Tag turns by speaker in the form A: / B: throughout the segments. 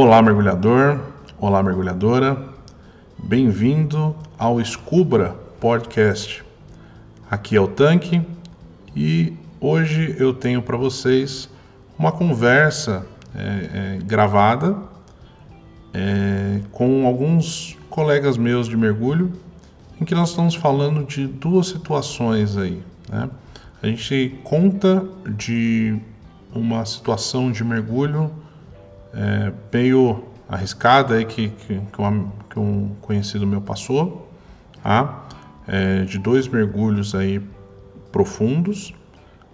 A: Olá, mergulhador. Olá, mergulhadora. Bem-vindo ao Scubra Podcast. Aqui é o Tanque e hoje eu tenho para vocês uma conversa é, é, gravada é, com alguns colegas meus de mergulho em que nós estamos falando de duas situações aí. Né? A gente conta de uma situação de mergulho é, meio arriscada aí que, que, que, um, que um conhecido meu passou, tá? É, de dois mergulhos aí profundos,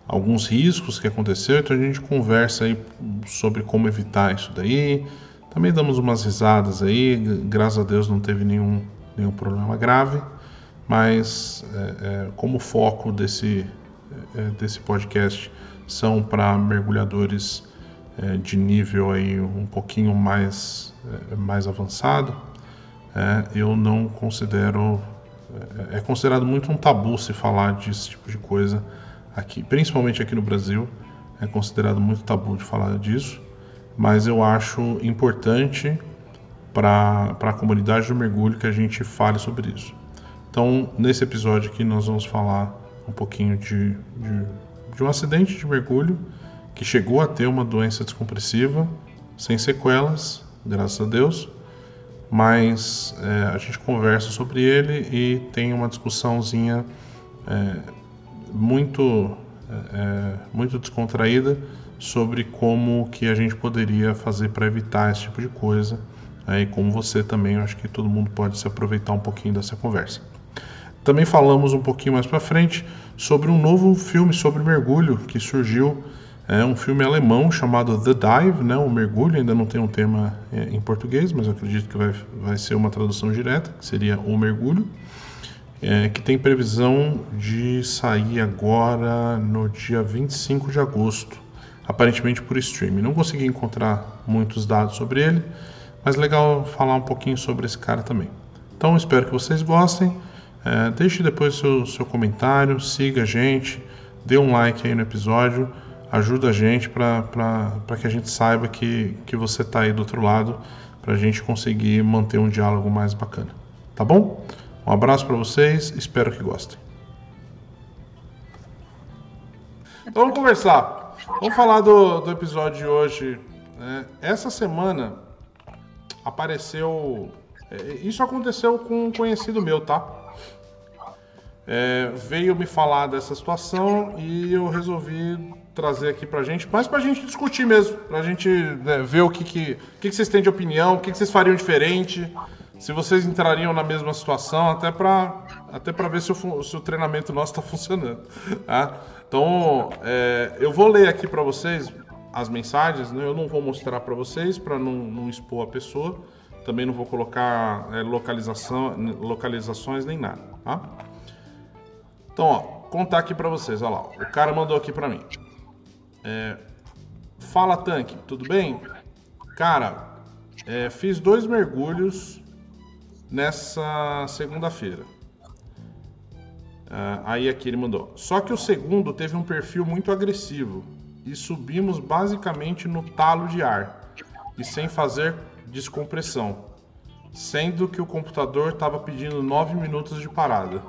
A: alguns riscos que aconteceram, então a gente conversa aí sobre como evitar isso daí. Também damos umas risadas aí, graças a Deus não teve nenhum, nenhum problema grave, mas é, é, como foco desse, é, desse podcast são para mergulhadores é, de nível aí um pouquinho mais, é, mais avançado, é, eu não considero. É, é, considerado muito um tabu se falar desse tipo de coisa aqui, principalmente aqui no Brasil. É considerado muito tabu de falar disso, mas eu acho importante para a comunidade do mergulho que a gente fale sobre isso. Então, nesse episódio aqui, nós vamos falar um pouquinho de, de, de um acidente de mergulho que chegou a ter uma doença descompressiva, sem sequelas, graças a Deus, mas é, a gente conversa sobre ele e tem uma discussãozinha é, muito, é, é muito descontraída sobre como que a gente poderia fazer para evitar esse tipo de coisa. Aí, né, como você também, eu acho que todo mundo pode se aproveitar um pouquinho dessa conversa. Também falamos um pouquinho mais para frente sobre um novo filme sobre mergulho que surgiu é um filme alemão chamado The Dive, né, o mergulho, ainda não tem um tema é, em português, mas acredito que vai, vai ser uma tradução direta, que seria O Mergulho, é, que tem previsão de sair agora no dia 25 de agosto, aparentemente por streaming. Não consegui encontrar muitos dados sobre ele, mas legal falar um pouquinho sobre esse cara também. Então espero que vocês gostem. É, deixe depois seu, seu comentário, siga a gente, dê um like aí no episódio ajuda a gente para que a gente saiba que, que você está aí do outro lado, para a gente conseguir manter um diálogo mais bacana. Tá bom? Um abraço para vocês, espero que gostem. Então vamos conversar. Vamos falar do, do episódio de hoje. É, essa semana apareceu. É, isso aconteceu com um conhecido meu, tá? É, veio me falar dessa situação e eu resolvi trazer aqui pra gente, mas pra gente discutir mesmo, pra gente né, ver o que, que, que, que vocês têm de opinião, o que, que vocês fariam diferente, se vocês entrariam na mesma situação, até pra, até pra ver se o, se o treinamento nosso tá funcionando. Tá? Então, é, eu vou ler aqui pra vocês as mensagens, né? eu não vou mostrar pra vocês para não, não expor a pessoa, também não vou colocar é, localização, localizações nem nada. Tá? Então, ó, contar aqui para vocês, olha lá. O cara mandou aqui para mim. É, Fala tanque, tudo bem? Cara, é, fiz dois mergulhos nessa segunda-feira. É, aí aqui ele mandou. Só que o segundo teve um perfil muito agressivo e subimos basicamente no talo de ar e sem fazer descompressão, sendo que o computador estava pedindo 9 minutos de parada.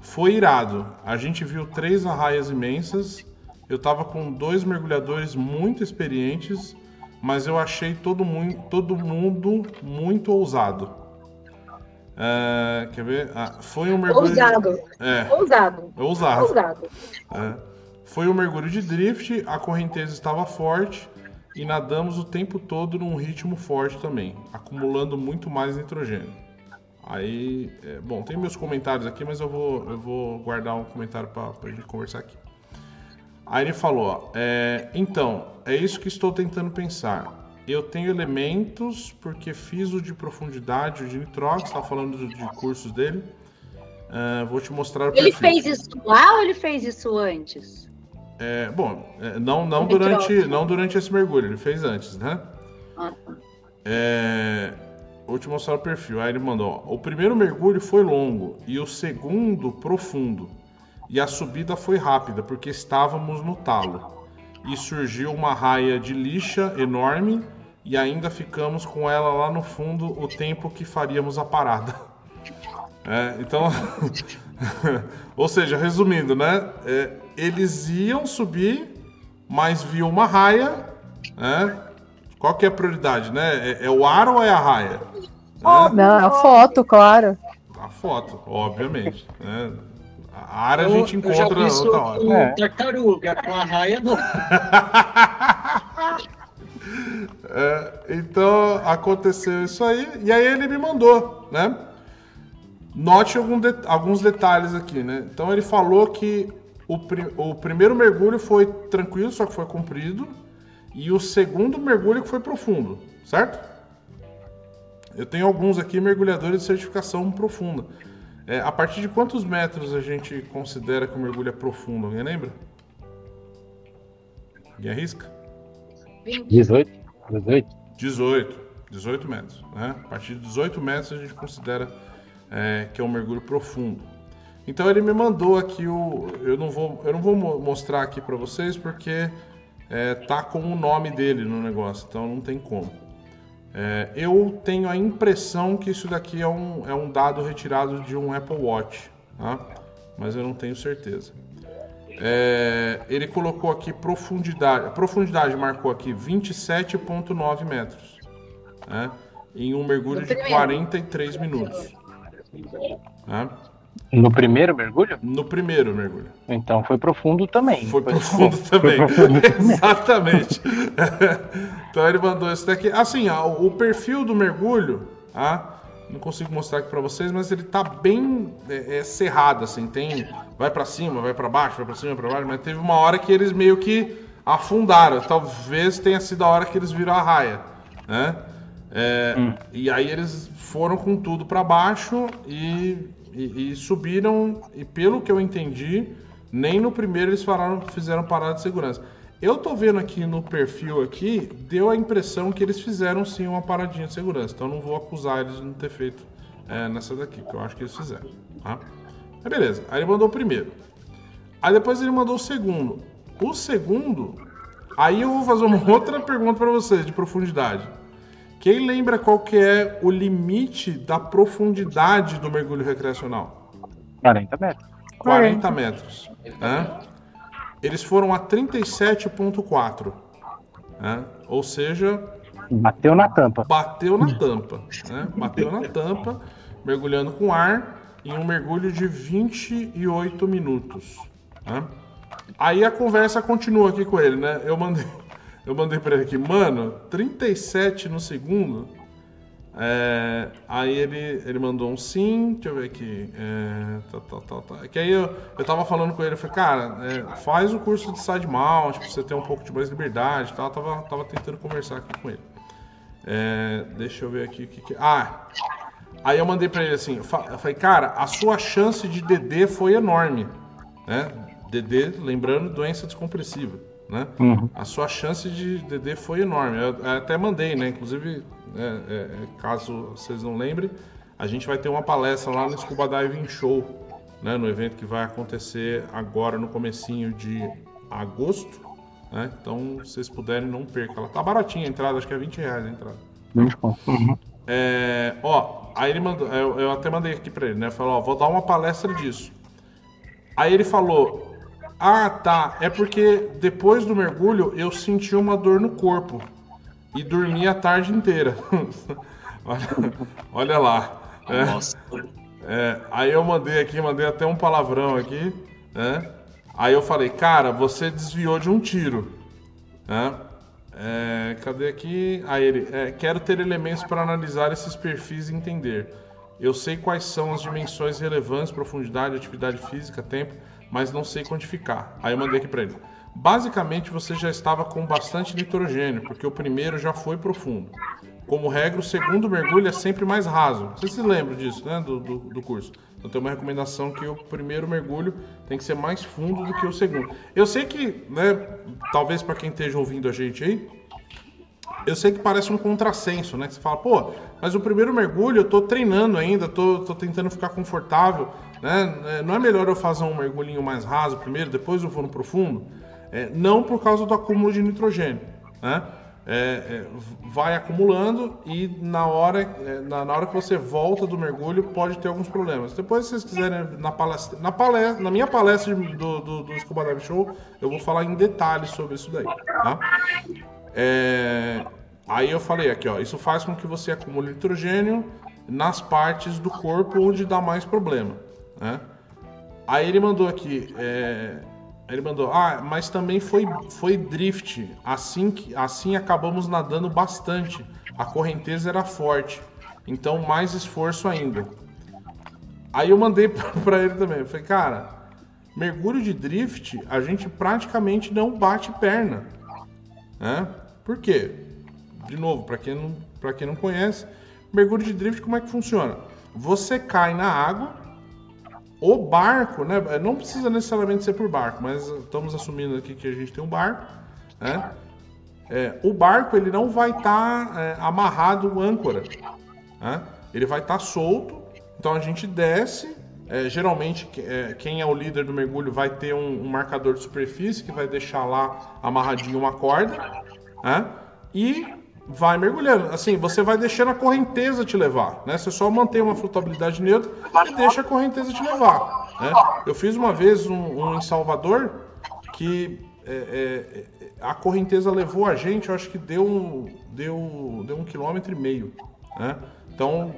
A: Foi irado. A gente viu três arraias imensas eu estava com dois mergulhadores muito experientes, mas eu achei todo, mu todo mundo muito ousado. É, quer ver? Ah, foi um mergulho.
B: Ousado.
A: É.
B: Ousado.
A: Ousado. Ousado. É. Foi um mergulho de drift, a correnteza estava forte e nadamos o tempo todo num ritmo forte também, acumulando muito mais nitrogênio. Aí, é, bom, tem meus comentários aqui, mas eu vou, eu vou guardar um comentário para a gente conversar aqui. Aí ele falou: é, então, é isso que estou tentando pensar. Eu tenho elementos porque fiz o de profundidade, o de nitrox, está falando de, de cursos dele. Uh, vou te mostrar o
B: Ele fez isso lá ou ele fez isso antes?
A: É, bom, é, não, não, durante, não durante esse mergulho, ele fez antes, né? Ah, tá. É, vou te mostrar o perfil. Aí ele mandou: ó, o primeiro mergulho foi longo e o segundo profundo e a subida foi rápida porque estávamos no talo. E surgiu uma raia de lixa enorme e ainda ficamos com ela lá no fundo o tempo que faríamos a parada. É, então, ou seja, resumindo, né? É, eles iam subir, mas viu uma raia, né? Qual que é a prioridade, né? É, é o ar ou é a raia?
C: Não, é a foto, claro.
A: A foto, obviamente. Né? A área a gente encontra eu outra hora.
D: Com é. tartaruga, com a raia não.
A: é, então aconteceu isso aí, e aí ele me mandou, né? Note algum de, alguns detalhes aqui, né? Então ele falou que o, o primeiro mergulho foi tranquilo, só que foi comprido, e o segundo mergulho que foi profundo, certo? Eu tenho alguns aqui mergulhadores de certificação profunda. É, a partir de quantos metros a gente considera que o mergulho é profundo? Alguém lembra? Alguém arrisca?
E: 18. 18.
A: 18. 18 metros. Né? A partir de 18 metros a gente considera é, que é um mergulho profundo. Então ele me mandou aqui o. Eu não vou, eu não vou mostrar aqui para vocês porque é, tá com o nome dele no negócio, então não tem como. É, eu tenho a impressão que isso daqui é um, é um dado retirado de um Apple Watch, tá? mas eu não tenho certeza. É, ele colocou aqui profundidade, a profundidade marcou aqui 27,9 metros, né? em um mergulho de 43 minutos.
E: Né? No primeiro mergulho?
A: No primeiro mergulho.
E: Então foi profundo também.
A: Foi, foi profundo também. Foi profundo. Exatamente. então ele mandou isso daqui. Assim, o perfil do mergulho, ah, não consigo mostrar aqui para vocês, mas ele tá bem é, é, cerrado, assim. Tem, vai para cima, vai para baixo, vai para cima, para baixo. Mas teve uma hora que eles meio que afundaram. Talvez tenha sido a hora que eles viram a raia, né? É, hum. E aí eles foram com tudo para baixo e e, e, subiram, e pelo que eu entendi, nem no primeiro eles falaram, fizeram parada de segurança. Eu tô vendo aqui no perfil aqui, deu a impressão que eles fizeram sim uma paradinha de segurança. Então não vou acusar eles de não ter feito é, nessa daqui, que eu acho que eles fizeram. Tá? Mas beleza, aí ele mandou o primeiro. Aí depois ele mandou o segundo. O segundo, aí eu vou fazer uma outra pergunta para vocês de profundidade. Quem lembra qual que é o limite da profundidade do mergulho recreacional?
E: 40 metros.
A: 40 metros. Né? Eles foram a 37,4. Né? Ou seja.
E: Bateu na tampa.
A: Bateu na tampa. Né? Bateu na tampa, mergulhando com ar, em um mergulho de 28 minutos. Né? Aí a conversa continua aqui com ele, né? Eu mandei, eu mandei pra ele aqui, mano, 37 no segundo. É, aí ele, ele mandou um sim, deixa eu ver aqui. É, tá, tá, tá, tá. Que aí eu, eu tava falando com ele, eu falei, cara, é, faz o curso de side mount, pra você ter um pouco de mais liberdade tal. Eu tava, tava tentando conversar aqui com ele. É, deixa eu ver aqui o que, que. Ah! Aí eu mandei pra ele assim, eu falei, cara, a sua chance de DD foi enorme. Né? DD, lembrando, doença descompressiva né? Uhum. A sua chance de DD foi enorme. Eu até mandei, né? Inclusive, é, é, é, caso vocês não lembrem, a gente vai ter uma palestra lá no Scuba Diving Show, né? No evento que vai acontecer agora no comecinho de agosto, né? Então, se vocês puderem, não percam. Ela tá baratinha a entrada, acho que é 20 reais a entrada. Uhum. É, ó, aí ele mandou, eu, eu até mandei aqui para ele, né? Falou, ó, vou dar uma palestra disso. Aí ele falou, ah, tá. É porque depois do mergulho eu senti uma dor no corpo e dormi a tarde inteira. olha, olha, lá. É, Nossa. É, aí eu mandei aqui, mandei até um palavrão aqui, né? Aí eu falei, cara, você desviou de um tiro, né? É, cadê aqui? Aí ele, é, quero ter elementos para analisar esses perfis e entender. Eu sei quais são as dimensões relevantes, profundidade, atividade física, tempo mas não sei quantificar. Aí eu mandei aqui para ele. Basicamente você já estava com bastante nitrogênio, porque o primeiro já foi profundo. Como regra, o segundo mergulho é sempre mais raso. Você se lembra disso, né, do, do, do curso? Então tem uma recomendação que o primeiro mergulho tem que ser mais fundo do que o segundo. Eu sei que, né, talvez para quem esteja ouvindo a gente aí, eu sei que parece um contrassenso, né? Que você fala, pô, mas o primeiro mergulho eu tô treinando ainda, tô, tô tentando ficar confortável, né? É, não é melhor eu fazer um mergulhinho mais raso primeiro, depois eu vou no profundo? É, não por causa do acúmulo de nitrogênio, né? é, é, vai acumulando e na hora, é, na, na, hora que você volta do mergulho pode ter alguns problemas. Depois, se vocês quiserem, na palestra, na, palestra, na minha palestra do, do, do Scuba Dive Show, eu vou falar em detalhes sobre isso daí. Tá? É, aí eu falei aqui, ó, isso faz com que você acumule nitrogênio nas partes do corpo onde dá mais problema. Né? Aí ele mandou aqui, é, ele mandou, ah, mas também foi, foi drift. Assim, assim acabamos nadando bastante. A correnteza era forte. Então, mais esforço ainda. Aí eu mandei para ele também. Eu falei, cara, mergulho de drift, a gente praticamente não bate perna. Né? Por quê? De novo, para quem, não, quem não conhece, mergulho de drift, como é que funciona? Você cai na água o barco, né? Não precisa necessariamente ser por barco, mas estamos assumindo aqui que a gente tem um barco, né? É, o barco ele não vai estar tá, é, amarrado âncora, né? ele vai estar tá solto. Então a gente desce. É, geralmente é, quem é o líder do mergulho vai ter um, um, marcador de superfície que vai deixar lá amarradinho uma corda, né? E vai mergulhando. Assim, você vai deixando a correnteza te levar, né? Você só mantém uma flutuabilidade neutra e deixa a correnteza te levar. Né? Eu fiz uma vez um, um em Salvador que é, é, a correnteza levou a gente, eu acho que deu, deu, deu um quilômetro e meio. Né? Então,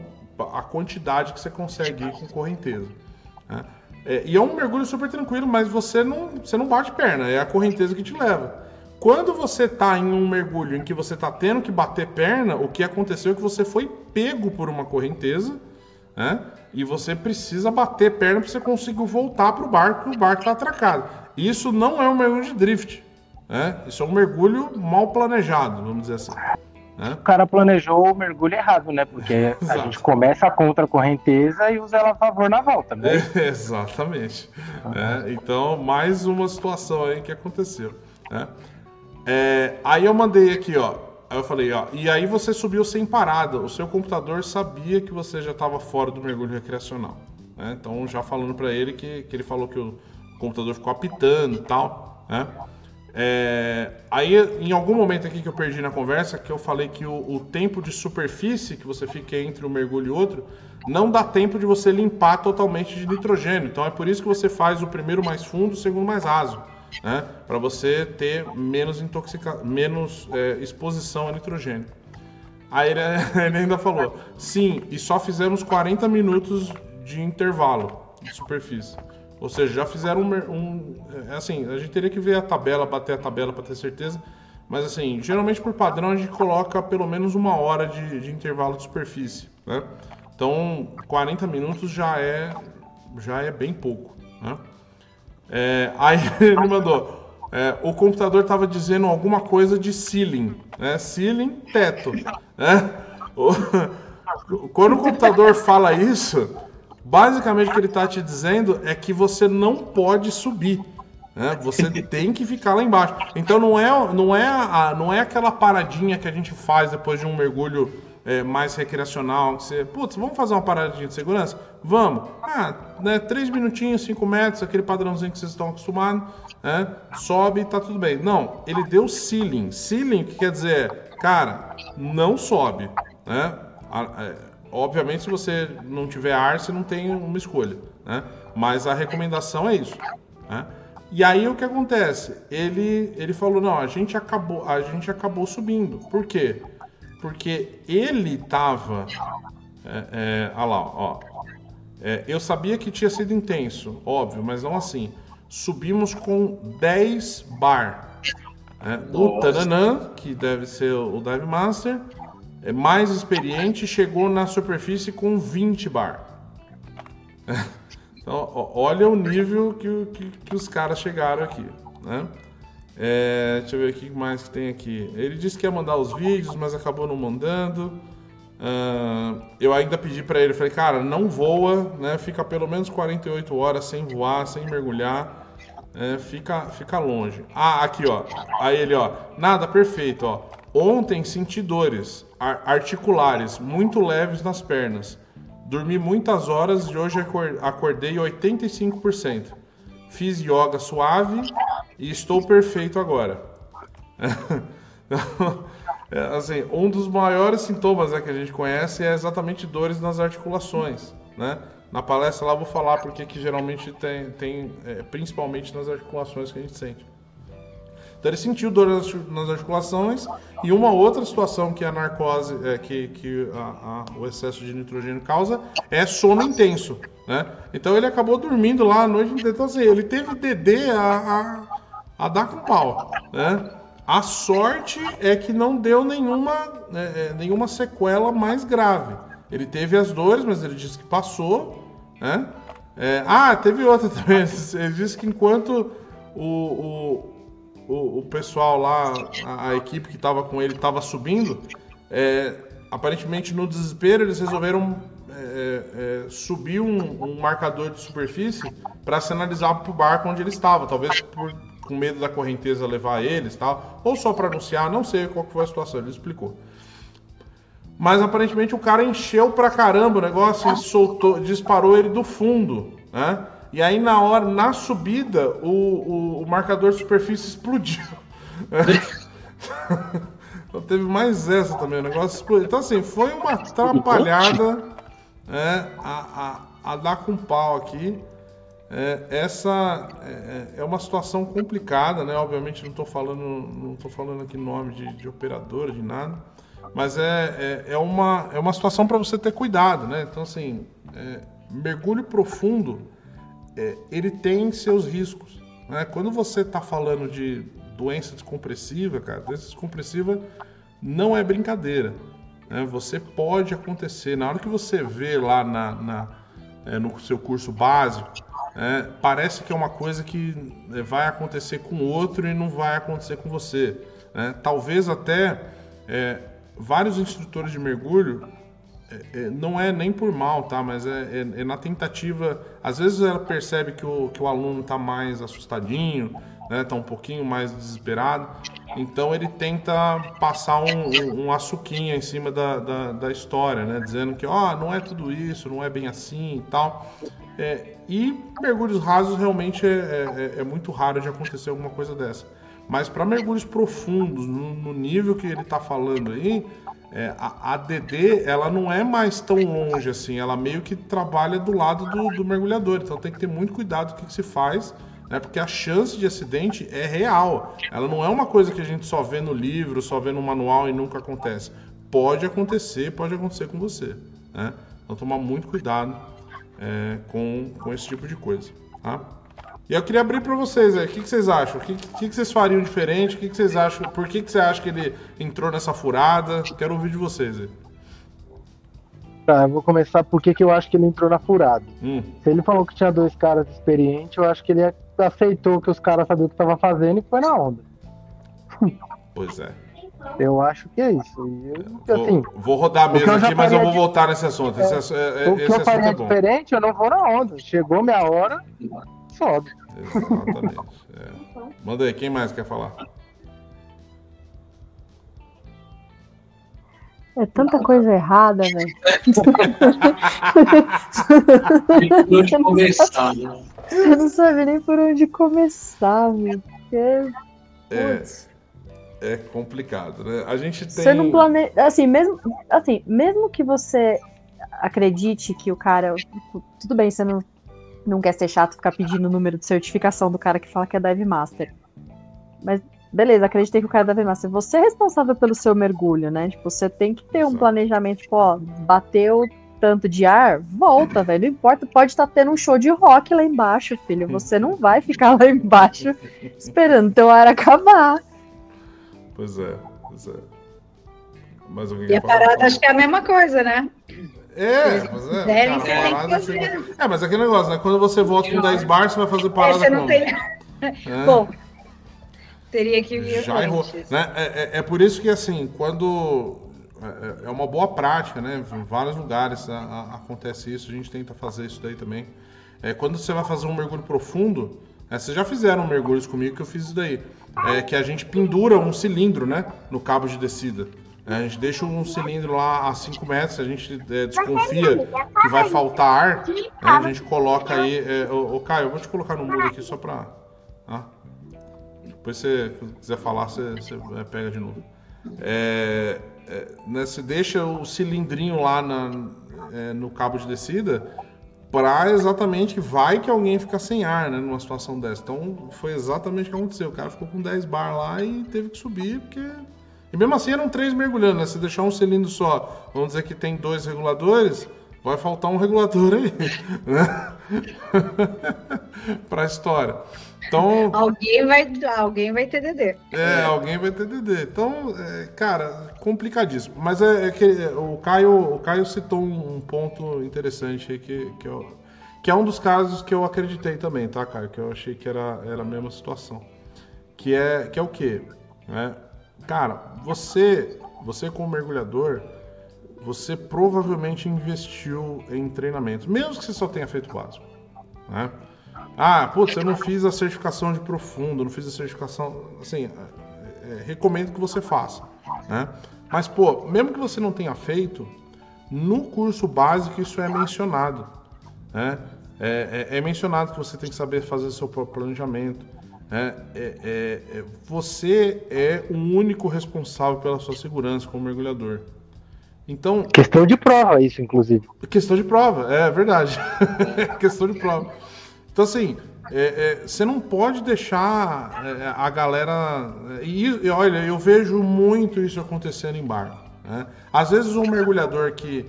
A: a quantidade que você consegue ir com correnteza. Né? É, e é um mergulho super tranquilo, mas você não, você não bate perna, é a correnteza que te leva. Quando você está em um mergulho em que você está tendo que bater perna, o que aconteceu é que você foi pego por uma correnteza, né? E você precisa bater perna para você conseguir voltar para o barco, o barco está atracado. Isso não é um mergulho de drift, né? Isso é um mergulho mal planejado, vamos dizer assim.
E: Né? O cara planejou o mergulho errado, né? Porque a gente começa contra a correnteza e usa ela a favor na volta, né?
A: É, exatamente. Uhum. É, então, mais uma situação aí que aconteceu. Né? É, aí eu mandei aqui, ó. Aí eu falei, ó, e aí você subiu sem parada. O seu computador sabia que você já estava fora do mergulho recreacional. Né? Então, já falando para ele que, que ele falou que o computador ficou apitando e tal, né? É, aí, em algum momento aqui que eu perdi na conversa, que eu falei que o, o, tempo de superfície que você fica entre um mergulho e outro, não dá tempo de você limpar totalmente de nitrogênio. Então é por isso que você faz o primeiro mais fundo, o segundo mais raso né? Para você ter menos intoxica... menos é, exposição a nitrogênio. Aí ele, ele, ainda falou: sim, e só fizemos 40 minutos de intervalo de superfície. Ou seja, já fizeram um, um. É, assim, a gente teria que ver a tabela, bater a tabela para ter certeza. Mas assim, geralmente por padrão a gente coloca pelo menos uma hora de, de intervalo de superfície. Né? Então, 40 minutos já é, já é bem pouco. Né? É, aí ele mandou. É, o computador estava dizendo alguma coisa de ceiling, né? Ceiling, teto. Né? O, quando o computador fala isso, basicamente o que ele está te dizendo é que você não pode subir. Né? Você tem que ficar lá embaixo. Então não é, não, é a, não é aquela paradinha que a gente faz depois de um mergulho é, mais recreacional, que você, putz, vamos fazer uma paradinha de segurança? Vamos. Ah, né, três minutinhos, cinco metros, aquele padrãozinho que vocês estão acostumados, né? Sobe e tá tudo bem. Não, ele deu ceiling. Ceiling que quer dizer, cara, não sobe, né? É, obviamente, se você não tiver ar, você não tem uma escolha, né? Mas a recomendação é isso, né? E aí o que acontece? Ele, ele falou, não, a gente acabou, a gente acabou subindo. Por quê? Porque ele tava. É, é, olha lá, ó. É, eu sabia que tinha sido intenso, óbvio, mas não assim. Subimos com 10 bar. É, o Tananã, que deve ser o Dive Master, é mais experiente, chegou na superfície com 20 bar. Então, ó, olha o nível que, que, que os caras chegaram aqui. Né? É, deixa eu ver o que mais que tem aqui. Ele disse que ia mandar os vídeos, mas acabou não mandando. Uh, eu ainda pedi para ele, falei, cara, não voa, né? Fica pelo menos 48 horas sem voar, sem mergulhar. É, fica, fica longe. Ah, aqui, ó. Aí ele, ó. Nada, perfeito, ó. Ontem senti dores articulares muito leves nas pernas. Dormi muitas horas e hoje acordei 85%. Fiz yoga suave e estou perfeito agora. É, assim, um dos maiores sintomas né, que a gente conhece é exatamente dores nas articulações, né? Na palestra lá eu vou falar porque que geralmente tem, tem é, principalmente nas articulações que a gente sente. Então ele sentiu dor nas articulações e uma outra situação que a narcose, é, que, que a, a, o excesso de nitrogênio causa é sono intenso, né? Então ele acabou dormindo lá a noite inteira. Então assim, ele teve DD a, a, a dar com pau, né? A sorte é que não deu nenhuma, é, é nenhuma sequela mais grave. Ele teve as dores, mas ele disse que passou, né? É, ah, teve outra também. Ele disse que enquanto o, o o, o pessoal lá, a, a equipe que estava com ele estava subindo, é, aparentemente no desespero eles resolveram é, é, subir um, um, marcador de superfície para sinalizar para o barco onde ele estava, talvez por, com medo da correnteza levar eles, tal, ou só para anunciar, não sei qual foi a situação, ele explicou. Mas aparentemente o cara encheu pra caramba o negócio e soltou, disparou ele do fundo, né? E aí, na hora, na subida, o, o, o marcador de superfície explodiu. então teve mais essa também, o negócio explodiu. Então, assim, foi uma atrapalhada é, a, a, a dar com pau aqui. É, essa é, é, uma situação complicada, né? Obviamente não estou falando, não tô falando aqui nome de, de operadora, de nada, mas é, é, é, uma, é uma situação para você ter cuidado, né? Então, assim, é, mergulho profundo é, ele tem seus riscos. Né? Quando você está falando de doença descompressiva, cara, doença descompressiva não é brincadeira. Né? Você pode acontecer, na hora que você vê lá na, na é, no seu curso básico, é, parece que é uma coisa que é, vai acontecer com outro e não vai acontecer com você. Né? Talvez até é, vários instrutores de mergulho é, é, não é nem por mal, tá? Mas é, é, na tentativa. Às vezes ela percebe que o, que o aluno está mais assustadinho, né? Tá um pouquinho mais desesperado. Então ele tenta passar um, um açuquinha em cima da, da, da, história, né? Dizendo que, ó, oh, não é tudo isso, não é bem assim e tal. É, e mergulhos rasos realmente é, é, é muito raro de acontecer alguma coisa dessa. Mas para mergulhos profundos, no, no nível que ele está falando aí, é, a, a DD ela não é mais tão longe assim, ela meio que trabalha do lado do, do mergulhador, então tem que ter muito cuidado com o que, que se faz, né? Porque a chance de acidente é real. Ela não é uma coisa que a gente só vê no livro, só vê no manual e nunca acontece. Pode acontecer, pode acontecer com você, né? Então tomar muito cuidado é, com, com esse tipo de coisa, tá? E eu queria abrir para vocês, o que, que, vocês acham? O que, que, que, vocês fariam diferente? O que, que vocês acham? Por que, que você acha que ele entrou nessa furada? Quero ouvir de vocês aí.
E: Tá, eu vou começar por que eu acho que ele entrou na furada. Hum. Se ele falou que tinha dois caras experientes, eu acho que ele aceitou que os caras sabiam o que estavam fazendo e foi na onda.
A: Pois é.
E: Eu acho que é isso. Eu,
A: vou, assim, vou rodar mesmo aqui, mas eu vou voltar nesse assunto. É, esse, é,
E: o que eu faria é diferente, eu não vou na onda. Chegou minha hora, sobe.
A: Exatamente. É. Manda aí, quem mais quer falar?
C: É tanta coisa errada, velho.
D: por onde começar, né?
C: Eu não sabia nem por onde começar, velho.
A: É, é complicado, né? A gente tem.
C: Você não planeja. Assim, mesmo, assim, mesmo que você acredite que o cara. Tudo bem, você não não quer ser chato ficar pedindo o número de certificação do cara que fala que é Dive Master. Mas beleza, acreditei que o cara é Dive Master. Você é responsável pelo seu mergulho, né? Tipo, você tem que ter um planejamento, tipo, ó, bateu tanto de ar, volta, velho. Não importa, pode estar tá tendo um show de rock lá embaixo, filho. Você não vai ficar lá embaixo esperando teu ar acabar.
A: Pois é, pois é.
B: Mas e a parada acho que é a mesma coisa, né?
A: É, mas é. Devem cara, parada, tipo... É, mas aquele negócio, né? Quando você volta com 10 bar, você vai fazer parada
B: é, você não tem... é. Bom, teria que vir
A: Já errou. Né? É, é, é, por isso que, assim, quando... É, é uma boa prática, né? Em vários lugares a, a, acontece isso, a gente tenta fazer isso daí também. É, quando você vai fazer um mergulho profundo, é, vocês já fizeram mergulhos comigo que eu fiz isso daí. É que a gente pendura um cilindro, né? No cabo de descida. A gente deixa um cilindro lá a 5 metros, a gente é, desconfia que vai faltar ar, né? a gente coloca aí. É, ô, ô, Caio, eu vou te colocar no mudo aqui só pra. Tá? Depois se você quiser falar, você, você é, pega de novo. É, é, né, você deixa o cilindrinho lá na, é, no cabo de descida para exatamente vai que alguém fica sem ar, né, numa situação dessa. Então foi exatamente o que aconteceu. O cara ficou com 10 bar lá e teve que subir porque e mesmo assim eram três mergulhando, né? Se deixar um cilindro só, vamos dizer que tem dois reguladores, vai faltar um regulador aí, né? para a história. Então,
B: alguém vai, alguém vai ter DD.
A: É, alguém vai ter DD. Então, é, cara, complicadíssimo. Mas é, é, que o Caio, o Caio citou um, ponto interessante aí que, que, eu, que é um dos casos que eu acreditei também, tá, Caio? Que eu achei que era, era a mesma situação. Que é, que é o quê? Né? Cara, você, você como mergulhador, você provavelmente investiu em treinamento, mesmo que você só tenha feito básico, né? Ah, putz, eu não fiz a certificação de profundo, não fiz a certificação, assim, é, é, recomendo que você faça, né? Mas, pô, mesmo que você não tenha feito, no curso básico isso é mencionado, né? É, é, é mencionado que você tem que saber fazer seu próprio planejamento, é, é, é, é, você é o único responsável pela sua segurança como mergulhador. Então.
E: Questão de prova, isso, inclusive.
A: Questão de prova, é verdade. questão de prova. Então, assim, é, é, você não pode deixar a galera. E, e, olha, eu vejo muito isso acontecendo em barco. Né? Às vezes, um mergulhador que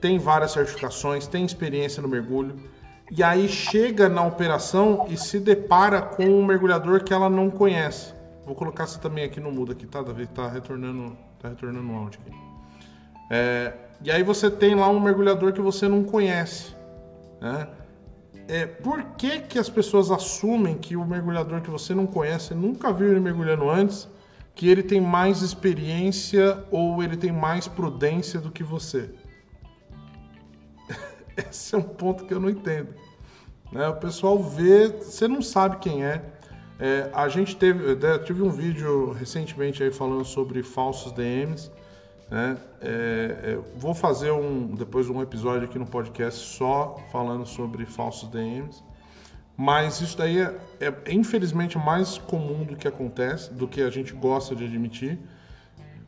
A: tem várias certificações, tem experiência no mergulho e aí chega na operação e se depara com um mergulhador que ela não conhece. Vou colocar você também aqui no mudo aqui, tá, Davi? Tá retornando, tá retornando o áudio aqui. É, e aí você tem lá um mergulhador que você não conhece. Né? É, por que, que as pessoas assumem que o mergulhador que você não conhece, nunca viu ele mergulhando antes, que ele tem mais experiência ou ele tem mais prudência do que você? Esse é um ponto que eu não entendo. Né? O pessoal vê, você não sabe quem é. é a gente teve, né, tive um vídeo recentemente aí falando sobre falsos DMs. Né? É, é, vou fazer um, depois um episódio aqui no podcast só falando sobre falsos DMs. Mas isso daí é, é, infelizmente mais comum do que acontece, do que a gente gosta de admitir.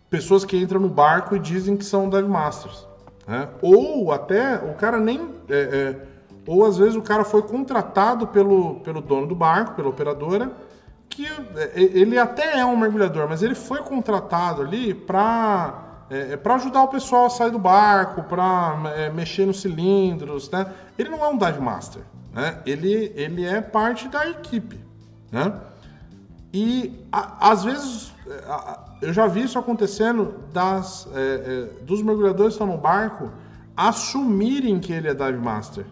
A: Pessoas que entram no barco e dizem que são dive masters. Né? Ou até o cara nem. É, é, ou às vezes o cara foi contratado pelo, pelo dono do barco, pela operadora, que é, ele até é um mergulhador, mas ele foi contratado ali para é, é para ajudar o pessoal a sair do barco, para é, mexer nos cilindros, né? Ele não é um dive master, né? Ele, ele é parte da equipe, né? E a, às vezes a, eu já vi isso acontecendo das, é, é, dos mergulhadores que estão no barco assumirem que ele é dive master.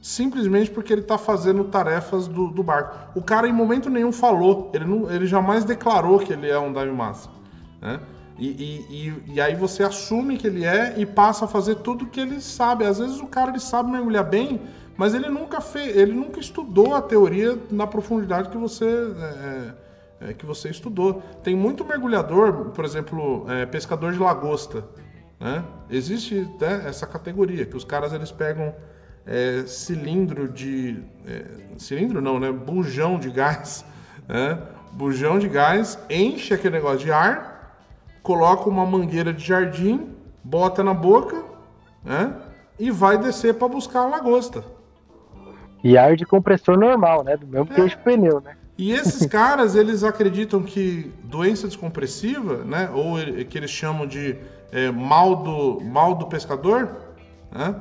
A: Simplesmente porque ele está fazendo tarefas do, do, barco. O cara em momento nenhum falou, ele, não, ele jamais declarou que ele é um dive master. Né? E, e, e, aí você assume que ele é e passa a fazer tudo que ele sabe. Às vezes o cara ele sabe mergulhar bem, mas ele nunca fez, ele nunca estudou a teoria na profundidade que você é, é é, que você estudou. Tem muito mergulhador, por exemplo, é, pescador de lagosta. Né? Existe né, essa categoria, que os caras eles pegam é, cilindro de. É, cilindro não, né? Bujão de gás. Né? Bujão de gás, enche aquele negócio de ar, coloca uma mangueira de jardim, bota na boca né? e vai descer para buscar a lagosta.
E: E ar de compressor normal, né? Do mesmo é. que pneu, né?
A: E esses caras, eles acreditam que doença descompressiva, né, ou que eles chamam de é, mal, do, mal do pescador, né,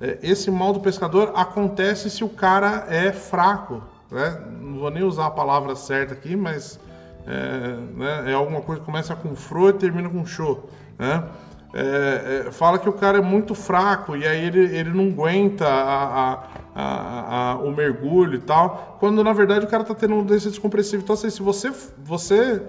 A: é, esse mal do pescador acontece se o cara é fraco. Né? Não vou nem usar a palavra certa aqui, mas é, né, é alguma coisa que começa com fro e termina com show. Né? É, é, fala que o cara é muito fraco e aí ele, ele não aguenta a, a, a, o mergulho e tal, quando na verdade o cara tá tendo um doença descompressiva. Então, assim, se você, você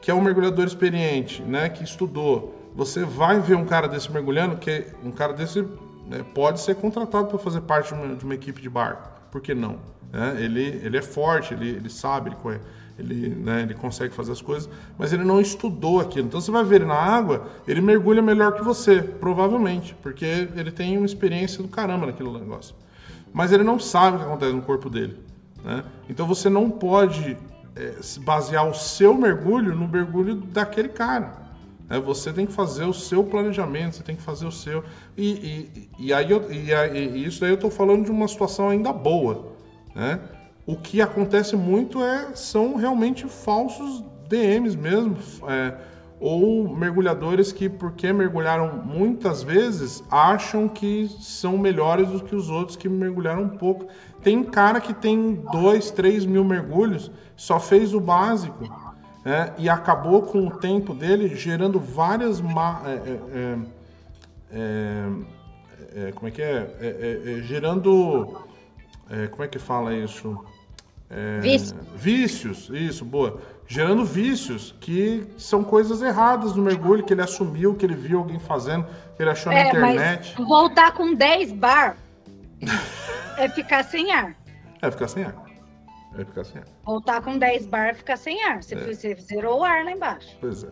A: que é um mergulhador experiente, né, que estudou, você vai ver um cara desse mergulhando, que um cara desse né, pode ser contratado para fazer parte de uma, de uma, equipe de barco, por que não? É, ele, ele é forte, ele, ele sabe, ele conhece ele, né, ele consegue fazer as coisas, mas ele não estudou aquilo. Então você vai ver na água, ele mergulha melhor que você, provavelmente, porque ele tem uma experiência do caramba naquele negócio mas ele não sabe o que acontece no corpo dele. Né? Então você não pode é, basear o seu mergulho no mergulho daquele cara. É, você tem que fazer o seu planejamento, você tem que fazer o seu. E, e, e aí eu, e, e isso aí eu estou falando de uma situação ainda boa. Né? O que acontece muito é são realmente falsos DMs mesmo. É, ou mergulhadores que, porque mergulharam muitas vezes, acham que são melhores do que os outros que mergulharam pouco. Tem cara que tem 2, 3 mil mergulhos, só fez o básico é, e acabou com o tempo dele gerando várias. Ma é, é, é, é como é que é? gerando. Como é que fala isso?
B: Vícios.
A: Vícios, isso, boa. Gerando vícios que são coisas erradas no mergulho, que ele assumiu, que ele viu alguém fazendo, que ele achou na internet.
B: Voltar com 10 bar é ficar sem ar.
A: É ficar sem ar. Vai ficar sem ar.
B: Voltar com 10 bar ficar sem ar. Você, é. você zerou o ar lá embaixo.
A: Pois é.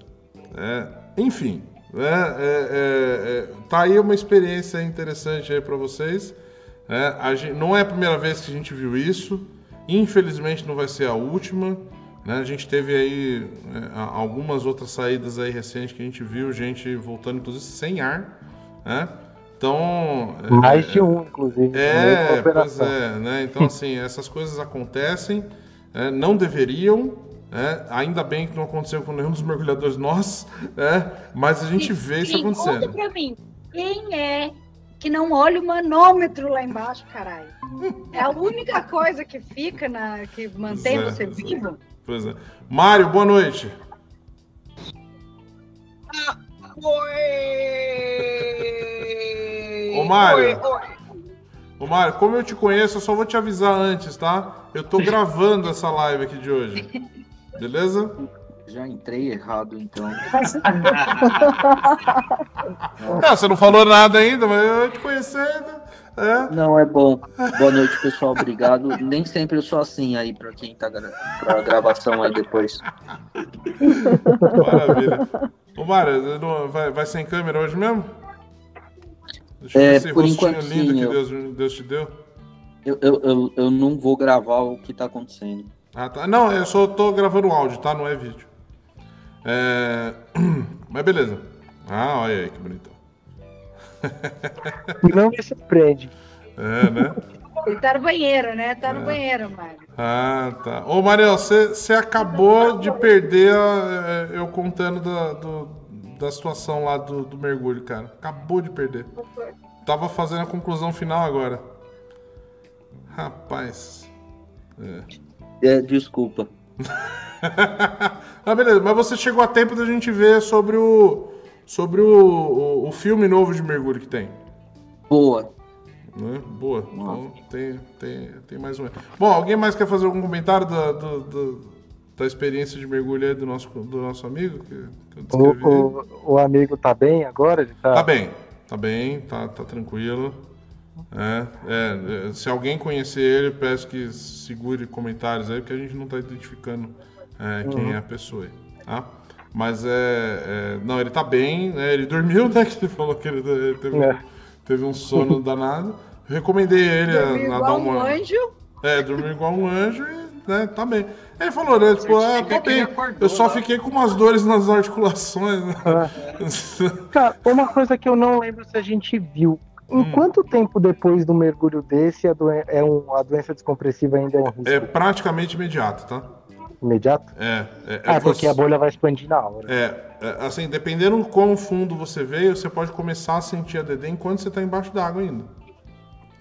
A: é enfim, é, é, é, tá aí uma experiência interessante aí para vocês. É, gente, não é a primeira vez que a gente viu isso. Infelizmente não vai ser a última. Né? A gente teve aí é, algumas outras saídas aí recentes que a gente viu gente voltando inclusive sem ar. Né? Então.
E: Mais é, de um, inclusive.
A: É, pois é, né? Então, assim, essas coisas acontecem, é, não deveriam. É, ainda bem que não aconteceu com nenhum dos mergulhadores nossos, é, mas a gente vê isso acontecendo. Conta
B: pra mim, quem é que não olha o manômetro lá embaixo, caralho? É a única coisa que fica, na, que mantém é, você vivo.
A: Pois é. Mário, boa noite.
F: Ah, oi!
A: Ô Mário. Ô Mário, como eu te conheço, eu só vou te avisar antes, tá? Eu tô gravando essa live aqui de hoje. Beleza?
F: Já entrei errado, então.
A: é, você não falou nada ainda, mas eu te conhecendo. É.
F: Não, é bom. Boa noite, pessoal. Obrigado. Nem sempre eu sou assim aí, pra quem tá gra pra gravação aí depois.
A: Maravilha. Ô, Mário, vai, vai sem câmera hoje mesmo?
F: Deixa eu é, ver por enquanto,
A: lindo
F: sim,
A: que Deus, Deus te deu.
F: Eu, eu, eu, eu, não vou gravar o que tá acontecendo.
A: Ah, tá. Não, eu só tô gravando áudio, tá? Não é vídeo. É... Mas beleza. Ah, olha aí que bonitão.
E: Não me surpreende.
A: É, né?
B: Ele tá no banheiro, né? Tá no é. banheiro, Mário.
A: Ah, tá. Ô, Mariel, você acabou de perder a, é, eu contando da, do, da situação lá do, do mergulho, cara. Acabou de perder. Tava fazendo a conclusão final agora. Rapaz.
F: É. é desculpa.
A: ah, beleza. Mas você chegou a tempo da gente ver sobre o. Sobre o, o, o filme novo de mergulho que tem.
F: Boa.
A: Né? Boa. Então tem, tem, tem mais um. Bom, alguém mais quer fazer algum comentário do, do, do da experiência de mergulho aí do nosso, do nosso amigo? Que,
E: que o, o, o, amigo tá bem agora? Ele
A: tá... tá bem, tá bem, tá, tá tranquilo. É, é, é, se alguém conhecer ele, peço que segure comentários aí, porque a gente não está identificando é, quem uhum. é a pessoa aí, tá? Mas é, é, Não, ele tá bem, né? Ele dormiu, né? Que ele falou que ele teve, é. teve um sono danado. recomendei ele a, a dar uma.
B: Um anjo.
A: É, dormiu igual um anjo e né, tá bem. Ele falou, né, tipo, ah, tô bem. Eu só fiquei com umas dores nas articulações. Né?
E: É. Cara, uma coisa que eu não lembro se a gente viu. Em hum. quanto tempo depois do mergulho desse a, doen é um, a doença descompressiva ainda é um risco?
A: É praticamente imediato, tá?
E: Imediato?
A: É. é, é
E: ah, porque a bolha vai expandir na hora.
A: É, é, assim, dependendo do quão fundo você veio, você pode começar a sentir a DD enquanto você está embaixo d'água ainda.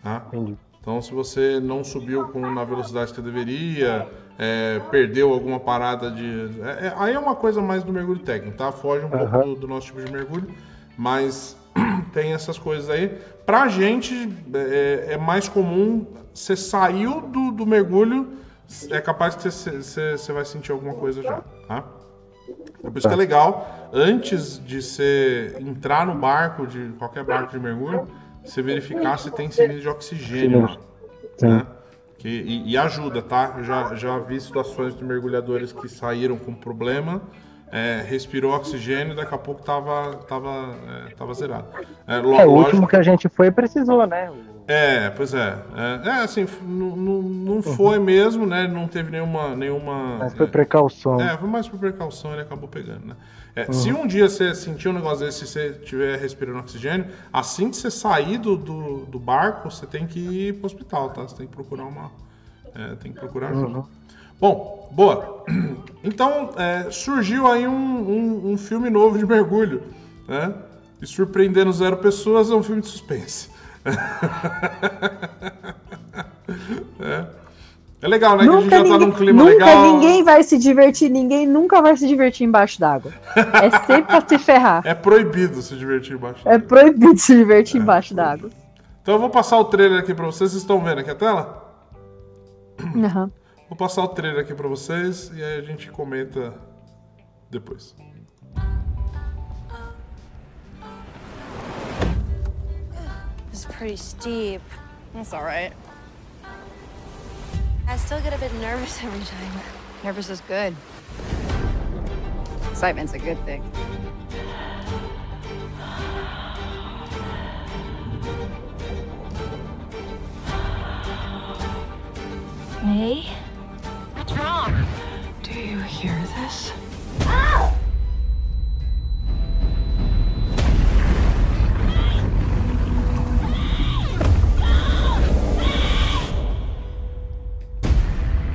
A: Tá? Entendi. Então, se você não subiu com, na velocidade que deveria, é, perdeu alguma parada de. É, é, aí é uma coisa mais do mergulho técnico, tá? Foge um uhum. pouco do, do, nosso tipo de mergulho, mas tem essas coisas aí. Pra gente, é, é mais comum você saiu do, do mergulho, é capaz que você, vai sentir alguma coisa já, tá? É por isso que é legal, antes de você entrar no barco, de qualquer barco de mergulho, você verificar se tem cilindro de oxigênio. Né? Que, e, e, ajuda, tá? Eu já, já vi situações de mergulhadores que saíram com problema, é, respirou oxigênio e daqui a pouco tava, tava, é, tava zerado.
E: É, é, o último que a gente foi precisou, né?
A: É, pois é. É, é assim, não, não, foi mesmo, né? Não teve nenhuma. nenhuma
E: Mas foi
A: é,
E: precaução.
A: É, foi mais por precaução, ele acabou pegando, né? É, Se um dia você sentir um negócio desse, se você estiver respirando oxigênio, assim que você sair do, do, do barco, você tem que ir pro hospital, tá? Você tem que procurar uma. tem que procurar ajuda.
E: Uhum.
A: Bom, boa. Então, é, surgiu aí um, um, um filme novo de mergulho, né? E Surpreendendo Zero Pessoas é um filme de suspense. é. É legal, né? que a gente já tá num clima
C: nunca
A: legal.
C: ninguém vai se divertir, ninguém nunca vai se divertir embaixo d'água. É sempre pra se ferrar.
A: É proibido se divertir embaixo.
C: É proibido se divertir embaixo d'água.
A: Então eu vou passar o trailer aqui pra vocês. Vocês estão vendo aqui a tela?
C: Aham.
A: Vou passar o trailer aqui pra vocês e aí a gente comenta depois.
G: It's pretty steep. That's all right. I still get a bit nervous every time.
H: Nervous is good. Excitement's a good thing.
G: May?
H: Wrong? Do you hear this?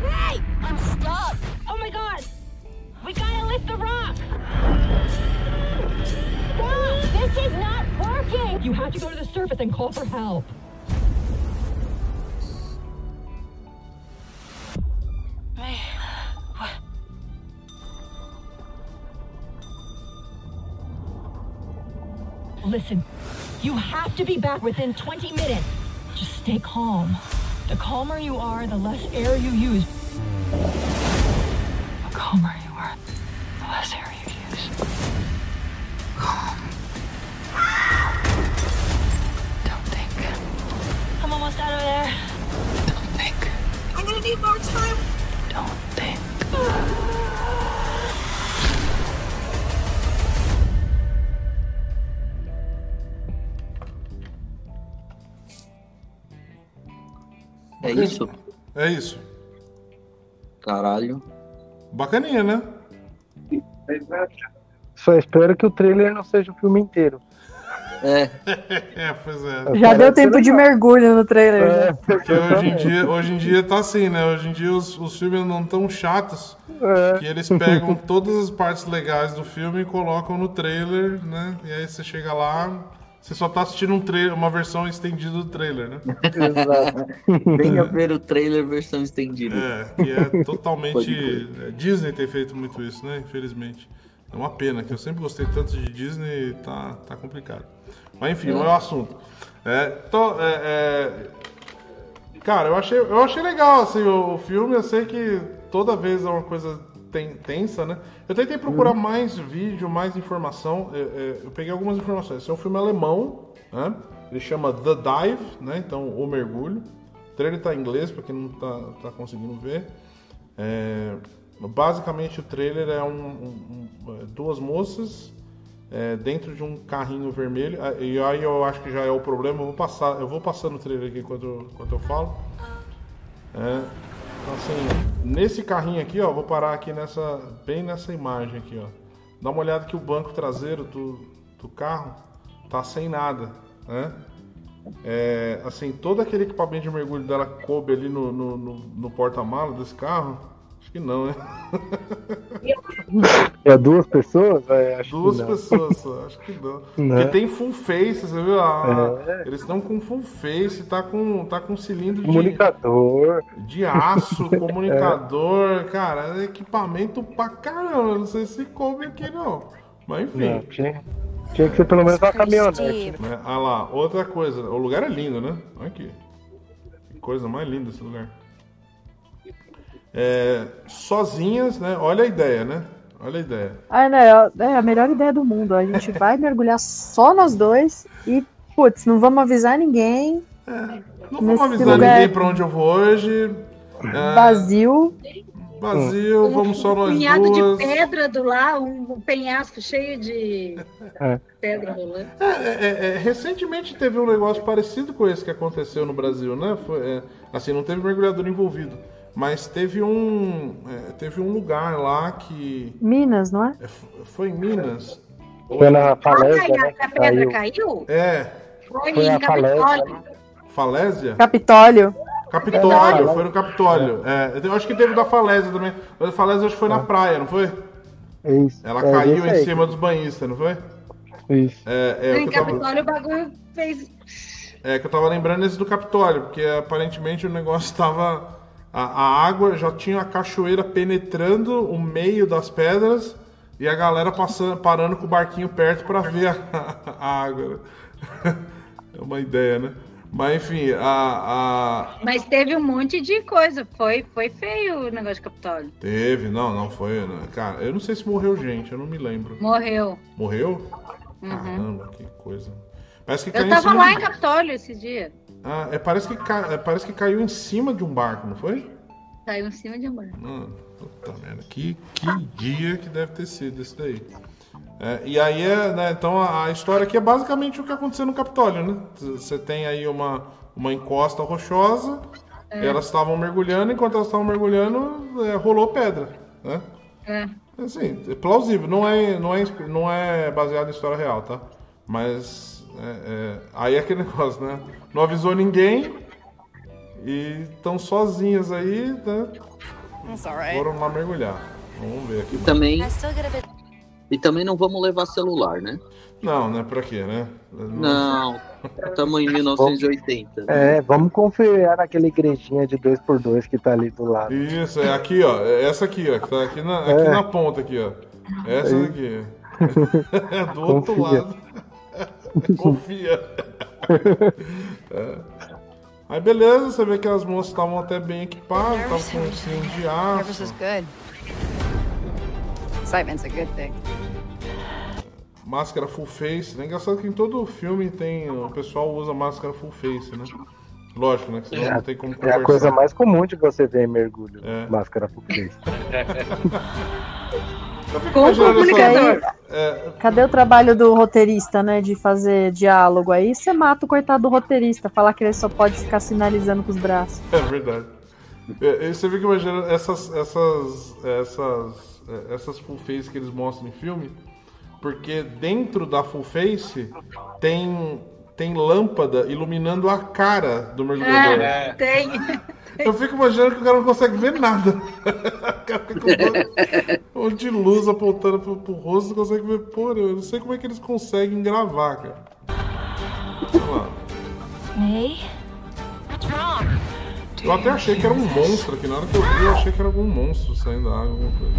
G: Hey! I'm stuck! Oh my god! We gotta lift the rock! Stop! This is not working!
I: You have to go to the surface and call for help. Listen, you have to be back within 20 minutes. Just stay calm. The calmer you are, the less air you use. The calmer you are, the less air you use. Calm. Don't think.
G: I'm almost out of there.
I: Don't think.
G: I'm gonna need more time.
I: Don't think.
F: É isso?
A: É isso.
F: Caralho.
A: Bacaninha, né?
E: Só espero que o trailer não seja o filme inteiro.
F: É,
A: É, pois é.
C: Já deu tempo de mergulho no trailer.
E: É,
C: né?
A: Porque hoje em dia, hoje em dia tá assim, né? Hoje em dia os, os filmes não tão chatos
E: é.
A: que eles pegam todas as partes legais do filme e colocam no trailer, né? E aí você chega lá, você só tá assistindo um trailer, uma versão estendida do trailer, né?
F: exato. Venha ver o trailer versão estendida.
A: É, que é totalmente. é, Disney tem feito muito isso, né? Infelizmente. É uma pena, que eu sempre gostei tanto de Disney e tá, tá complicado. Mas enfim, não é o assunto. É, tô- é, é, Cara, eu achei, eu achei legal assim, o, o filme. Eu sei que toda vez é uma coisa ten- tensa, né? Eu tentei procurar mais vídeo, mais informação. Eu, eu- eu peguei algumas informações. Esse é um filme alemão, né? Ele chama The Dive, né? Então, O Mergulho. O trailer tá em inglês, pra quem não tá, tá conseguindo ver. É, basicamente, o trailer é um- um- um- é, duas moças é, dentro de um carrinho vermelho. Ah, E aí eu acho que já é o problema. Eu vou passar, eu vou passando o trailer aqui enquanto, eu- enquanto eu falo. É, então, assim, nesse carrinho aqui, ó, vou parar aqui nessa, bem nessa imagem aqui, ó. Dá uma olhada que o banco traseiro do, do carro tá sem nada, né? É, assim, todo aquele equipamento de mergulho dela coube ali no, no, no- no porta-mala desse carro? Acho que não, né?
E: É duas pessoas? É, acho que
A: Duas
E: não.
A: pessoas só, acho que não.
E: Né?
A: Porque tem full face, você viu? Ah,
E: É.
A: Eles estão com full face, tá com, tá com cilindro de,
E: Comunicador.
A: de aço, comunicador, cara, é equipamento pra caramba. Não sei se coube aqui não. Mas enfim.
E: Não, tinha, tinha que ser pelo menos uma caminhonete.
G: steep.
A: Né? Ah lá, outra coisa. O lugar é lindo, né? Olha aqui. Que coisa mais linda esse lugar. É, sozinhas, né? Olha a ideia, né? Olha a ideia.
C: Ah, não, é é a melhor ideia do mundo. A gente vai mergulhar só nós dois e, putz, não vamos avisar ninguém.
A: Não vou
C: Nesse
A: avisar
C: lugar-
A: ninguém pra onde eu vou hoje. É,
C: Vazio.
A: Vazio, vamos só
B: um
A: nós
B: punhado
A: duas.
B: de pedra do lá, um penhasco cheio de
E: É.
B: pedra rolando.
A: É, é, é, recentemente teve um negócio parecido com esse que aconteceu no Brasil, né? Foi, é, assim, não teve mergulhador envolvido, mas teve um, é, teve um lugar lá que
C: Minas, não é?
A: é, foi em Minas.
E: Foi na falésia,
B: Ai,
E: né?
B: a pedra
E: caiu.
B: caiu?
A: É,
B: Foi,
E: Foi
B: em Capitólio.
A: Falésia?
C: Capitólio.
A: Capitólio, foi no Capitólio. É, eu acho que teve da Falésia também. Mas a Falésia acho que foi na praia, não foi?
E: É isso.
A: Ela
E: É
A: caiu em cima dos banhistas, não foi?
E: Isso.
A: É, é,
B: em
A: eu tava-
B: Capitólio o bagulho fez.
A: É que eu tava lembrando esse do Capitólio, porque aparentemente o negócio tava. A, a água já tinha a cachoeira penetrando o meio das pedras e a galera passando, parando com o barquinho perto pra ver a, a água. É uma ideia, né? Mas enfim, a, a.
B: Mas teve um monte de coisa. Foi, foi feio o negócio de Capitólio.
A: Teve, não, não foi. né? Cara, eu não sei se morreu gente, eu não me lembro.
B: Morreu.
A: Morreu?
B: Uhum.
A: Caramba, que coisa. Parece que
B: Eu tava lá em Capitólio esse dia.
A: Ah, é, parece, que ca- é, parece que caiu em cima de um barco, não foi?
B: Saiu em cima de um bar.
A: Mano, puta merda, que, que dia que deve ter sido esse daí. É, e aí, é, né, então a, a história aqui é basicamente o que aconteceu no Capitólio, né? Você tem aí uma, uma encosta rochosa,
B: É.
A: elas estavam mergulhando, enquanto elas estavam mergulhando, é, rolou pedra, né?
B: É.
A: Assim, é plausível, não é, não, é, não é baseado em história real, tá? Mas é, é, aí é aquele negócio, né? Não avisou ninguém e estão sozinhas aí, né? Foram lá mergulhar. Vamos ver aqui.
F: E também, e também não vamos levar celular, né?
A: Não, né? Pra quê, né?
F: Não, estamos em 1980.
E: É, vamos conferir naquela igrejinha de 2x2 que tá ali do lado.
A: Isso, é aqui, ó. É essa aqui, ó. Que tá aqui na, aqui
E: É.
A: na ponta, aqui, ó. Essa daqui. É do outro
E: Confia.
A: lado. Confia. É. Aí beleza, você vê que as moças estavam até bem equipadas, estavam com um cinto de aço,
H: good. Excitement's a good thing.
A: máscara full face. É engraçado que em todo filme tem. O pessoal usa máscara full face, né? Lógico, né? Que senão não tem como
E: É
A: conversar.
E: a coisa mais comum de você ver em mergulho.
A: É.
E: Máscara full face.
B: Com o
A: imaginando
B: comunicador.
A: é,
C: Cadê o trabalho do roteirista, né? De fazer diálogo aí? Você mata o coitado do roteirista, falar que ele só pode ficar sinalizando com os braços.
A: É verdade. É, você vê que imagina essas, essas, essas, é, essas full face que eles mostram em filme, porque dentro da full face tem, tem lâmpada iluminando a cara do mergulhador.
B: É, tem.
A: Eu fico imaginando que o cara não consegue ver nada. O cara fica com um monte de luz apontando pro, pro rosto, não consegue ver. Pô, eu não sei como é que eles conseguem gravar, cara. Olha lá.
I: May?
H: What's wrong?
A: Eu até achei que era um monstro aqui. Na hora que eu vi, eu achei que era algum monstro saindo da água, alguma coisa.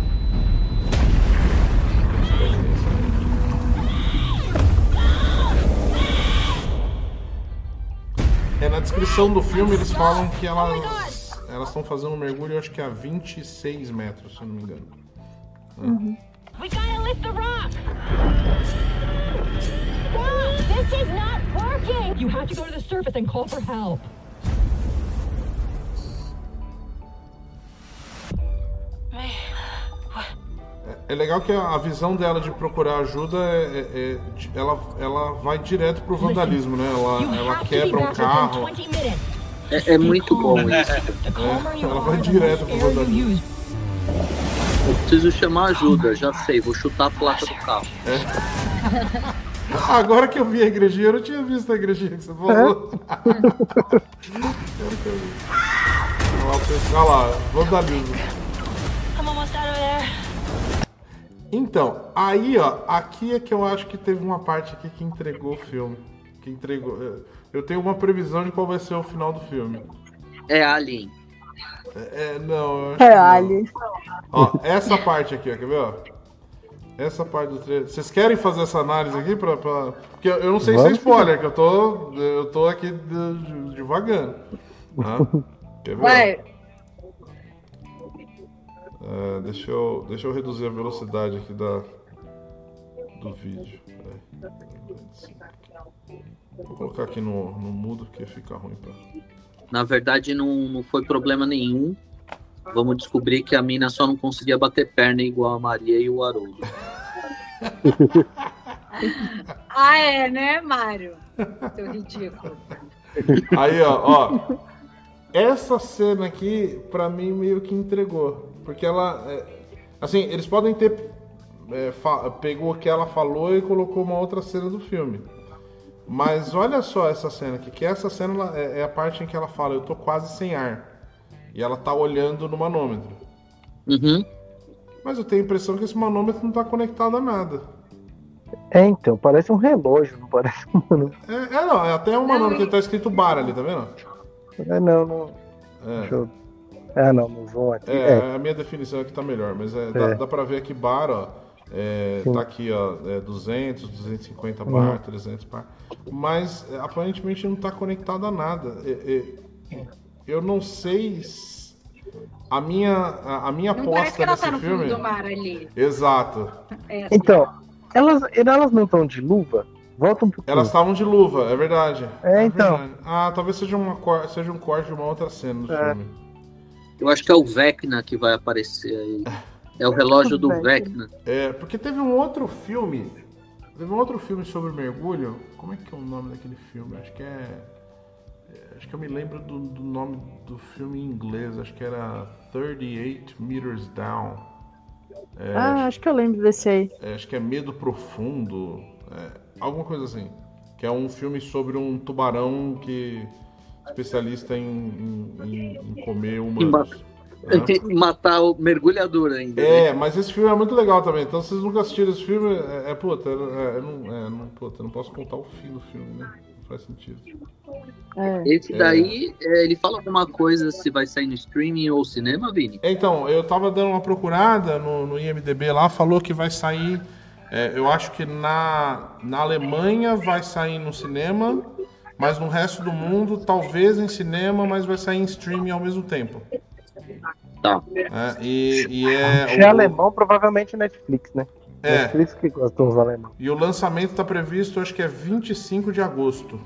A: É, na descrição do filme eles falam que elas elas estão fazendo um mergulho, acho que a 26 metros, se eu não me engano.
G: We gotta lift the rock! Stop! This is not working!
I: You have to go to the surface and call for help.
H: May.
A: É legal que a visão dela de procurar ajuda é, é- é ela, ela vai direto pro vandalismo, né? Ela, ela quebra um carro.
I: Within 20 minutes.
F: É, é muito bom isso.
I: Calmer you
A: ela vai direto pro
I: use.
F: Eu preciso chamar ajuda, já sei, vou chutar a placa do carro.
A: Agora que eu vi a igrejinha, eu não tinha visto a igrejinha que você falou. Eu vi. Olha lá, pessoal, olha lá, vandalismo. Então, aí ó, aqui é que eu acho que teve uma parte aqui que entregou o filme. Que entregou. Eu tenho uma previsão de qual vai ser o final do filme.
F: É Alien.
A: É, é, não, eu acho que
C: É,
A: não.
C: Ali.
A: Ó, essa parte aqui, ó, quer ver, ó? Essa parte do trailer. Vocês querem fazer essa análise aqui pra. pra... Porque eu não sei se é spoiler, que eu tô. Eu tô aqui de- devagando. Tá? Quer ver?
B: Vai.
A: É, deixa, eu, deixa eu reduzir a velocidade aqui da, do vídeo. Peraí. Vou colocar aqui no, no mudo porque fica ruim pra.
F: Na verdade, não, não foi problema nenhum. vamos descobrir que a mina só não conseguia bater perna igual a Maria e o Haroldo.
B: Ah, é, né, Mário? Seu ridículo.
A: Aí, ó, ó. Essa cena aqui, pra mim, meio que entregou. Porque ela. é, assim, eles podem ter. é, pegou o que ela falou e colocou uma outra cena do filme. Mas olha só essa cena aqui, que essa cena é, é a parte em que ela fala, eu tô quase sem ar. E ela tá olhando no manômetro.
F: Uhum.
A: Mas eu tenho a impressão que esse manômetro não tá conectado a nada.
E: É, então, parece um relógio, não parece um manômetro.
A: É, é, não, é até um manômetro que tá escrito bar ali, tá vendo?
E: É, não, não.
A: É.
E: Deixa eu... Ah, não, no zoom aqui.
A: É,
E: É,
A: a minha definição aqui tá melhor, mas é, dá,
E: É.
A: dá pra ver aqui bar, ó. É,
E: Sim.
A: tá aqui, ó, é 200, 250
E: Uhum.
A: bar, 300 bar. Mas é, aparentemente não tá conectado a nada. É, é, eu não sei. se- A minha, a, a minha
B: Não parece
A: aposta
B: que ela
A: nesse
B: tá no
A: filme.
B: fundo do mar ali.
A: Exato.
B: É, assim.
E: Então, elas, elas não estão de luva? Volta um pouquinho.
A: Elas estavam de luva, é verdade.
E: É, então.
A: verdade. Ah, talvez seja, uma, seja um corte de uma outra cena do
E: É.
A: filme.
F: Eu acho que é o Vecna que vai aparecer aí. É o relógio do Vecna.
A: É, porque teve um outro filme. Teve um outro filme sobre mergulho. Como é que é o nome daquele filme? Acho que é. é, Acho que eu me lembro do, do nome do filme em inglês. Acho que era 38 Meters Down. É,
C: Ah, acho que eu lembro desse aí.
A: é, acho que é Medo Profundo. é, alguma coisa assim. Que é um filme sobre um tubarão que. especialista em, em- em- em comer humanos.
F: Tem que matar o mergulhador ainda. né?
A: É, mas esse filme é muito legal também. Então, se vocês nunca assistiram esse filme, é, é puta, é, é, eu não, é, não, puta, não posso contar o fim do filme, né? Não faz sentido.
C: É.
F: Esse daí, é, ele fala alguma coisa se vai sair no streaming ou cinema, Vini?
A: É, Então, eu tava dando uma procurada no, no IMDB lá, falou que vai sair. é, eu acho que na, na Alemanha vai sair no cinema, mas no resto do mundo, talvez em cinema, mas vai sair em streaming ao mesmo tempo.
F: Tá.
A: É, e, e é.
E: Se é alemão, provavelmente Netflix, né?
A: É.
E: Netflix que gostou dos alemão.
A: E o lançamento está previsto, acho que é 25 de agosto.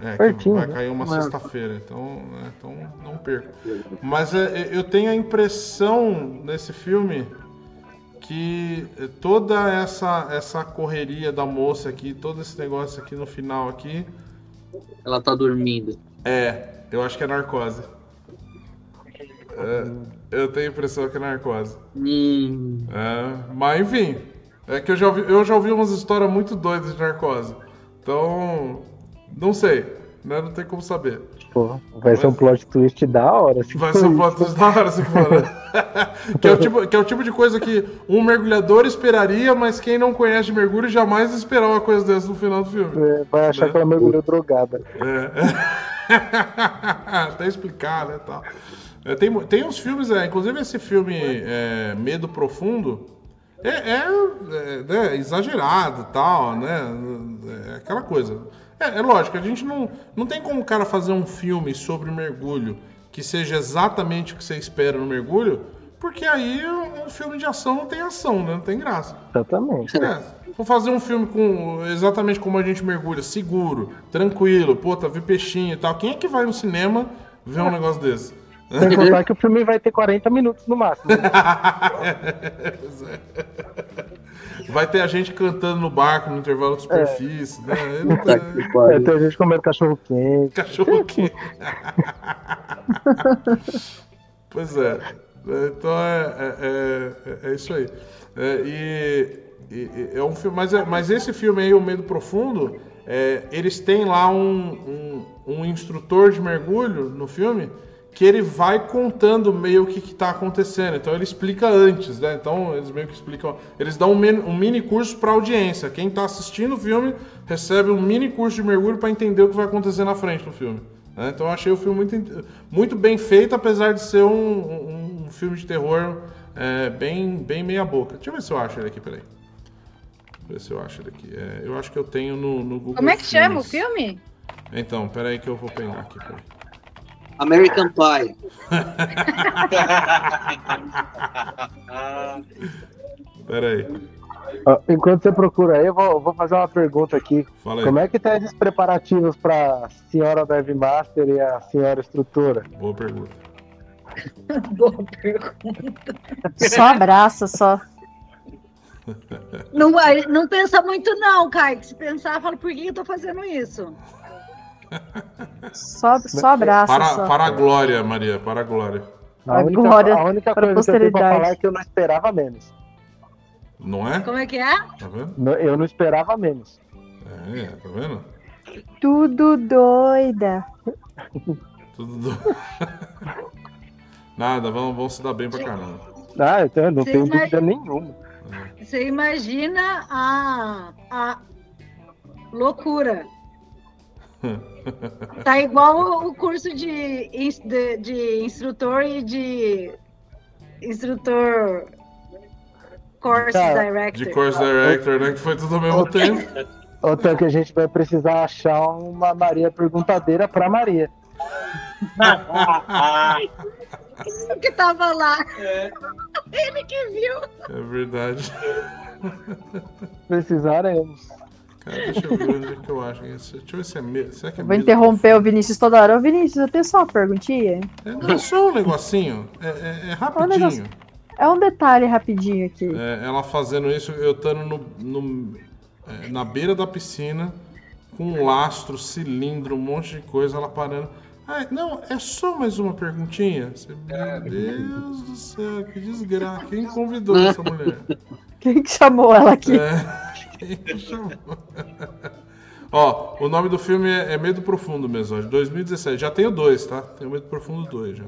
A: É, que
E: Pertinho,
A: vai
E: né?
A: cair uma
E: Não é-
A: sexta-feira, então, é, então não perco. Mas é, eu tenho a impressão nesse filme que toda essa, essa correria da moça aqui, todo esse negócio aqui no final aqui,
F: Ela tá dormindo.
A: é, eu acho que é narcose. É, eu tenho a impressão que é narcose.
F: Hum,
A: É, mas enfim, é que eu já, ouvi, eu já ouvi umas histórias muito doidas de narcose. Então, não sei, né? Não tem como saber.
E: Pô, vai ser um plot twist da hora. se
A: Vai
E: for
A: ser um plot twist da hora se for. né? que, é o tipo, que é o tipo de coisa que um mergulhador esperaria, mas quem não conhece mergulho jamais esperar uma coisa dessa no final do filme.
E: É, vai achar
A: Né?
E: que ela mergulhou drogada.
A: É. Até explicar, né, tal. É, tem, tem uns filmes, é, inclusive esse filme é, Medo Profundo, é, é, é, né, exagerado e tal, né? É aquela coisa. É, é lógico, a gente não, não tem como o cara fazer um filme sobre mergulho que seja exatamente o que você espera no mergulho, porque aí um filme de ação não tem ação, né? Não tem graça.
E: Exatamente.
A: É, for fazer um filme com exatamente como a gente mergulha, seguro, tranquilo, pô, tá ver peixinho e tal, quem é que vai no cinema ver um negócio desse?
E: Sem contar que o filme vai ter 40 minutos no máximo. né?
A: Vai ter a gente cantando no barco no intervalo de superfície, né? Ele não
F: Puta
A: tá-
F: que pariu.
E: É, tem gente comendo cachorro quente.
A: Cachorro quente. pois é. Então é, é, é- é isso aí. É, e, e- e é um filme, mas, é- mas esse filme aí, O Medo Profundo, é, eles têm lá um, um, um instrutor de mergulho no filme que ele vai contando meio o que está acontecendo. Então ele explica antes, né? Então eles meio que explicam. Eles dão um mini, curso para audiência. Quem está assistindo o filme recebe um mini curso de mergulho para entender o que vai acontecer na frente no filme. né? Então eu achei o filme muito, muito bem feito, apesar de ser um, um- um filme de terror é, bem, bem meia boca. Deixa eu ver se eu acho ele aqui, peraí. Deixa eu ver se eu acho ele aqui. É, eu acho que eu tenho no, no Google
B: Como é que chama o
A: Filmes.
B: filme?
A: Então, peraí que eu vou pegar aqui, peraí.
F: American Pie.
A: Peraí.
E: Enquanto você procura aí, eu vou, vou fazer uma pergunta aqui.
A: Fala aí.
E: Como é que tá esses preparativos pra senhora Dive Master e a senhora instrutora?
A: Boa pergunta.
B: Boa pergunta.
C: Só abraça, só.
B: Não, não pensa muito, não, Caio. Que se pensar, fala, por que eu tô fazendo isso?
C: Só, só abraça.
A: Para,
C: só.
A: para a glória, Maria, para a glória.
E: A única,
C: Glória
E: a única
C: para a
E: coisa que eu tenho pra
C: posteridade.
E: falar é que eu não esperava menos.
A: Não é?
B: Como é que é?
A: Tá vendo?
E: Eu não esperava menos.
A: É, tá vendo?
C: Tudo doida.
A: Tudo do... Nada, vamos, vamos se dar bem pra caramba.
E: Ah, então não
B: Sim,
E: tenho
B: mas-
E: dúvida nenhuma.
B: Você imagina a, a loucura. Tá igual o curso de, de, de instrutor e de instrutor course
E: Cara,
B: director.
A: De course director, né? Que foi tudo ao mesmo tempo.
E: Outra que a gente vai precisar achar uma Maria perguntadeira pra Maria.
B: que tava lá. Ele que viu.
A: É verdade.
E: Precisaremos.
A: Cara, deixa eu ver onde é que eu acho. Isso. Deixa eu ver se é mesmo. Será que é
C: Vou
A: mesmo?
C: interromper o Vinícius toda hora. Ô, Vinícius, eu tenho só uma perguntinha.
A: É, não, é só um negocinho. É, é- é rapidinho.
C: negócio- É um detalhe rapidinho aqui.
A: É, ela fazendo isso, eu estando no, no- é, na beira da piscina, com um lastro, cilindro, um monte de coisa, ela parando. Ah, não, é só mais uma perguntinha. Você, meu Deus do céu, que desgraça. Quem convidou essa mulher?
C: Quem que chamou ela aqui?
A: É? Ó, o nome do filme é, é Medo Profundo mesmo, ó, de 2017. Já tenho dois, tá? Tem o Medo Profundo 2 já.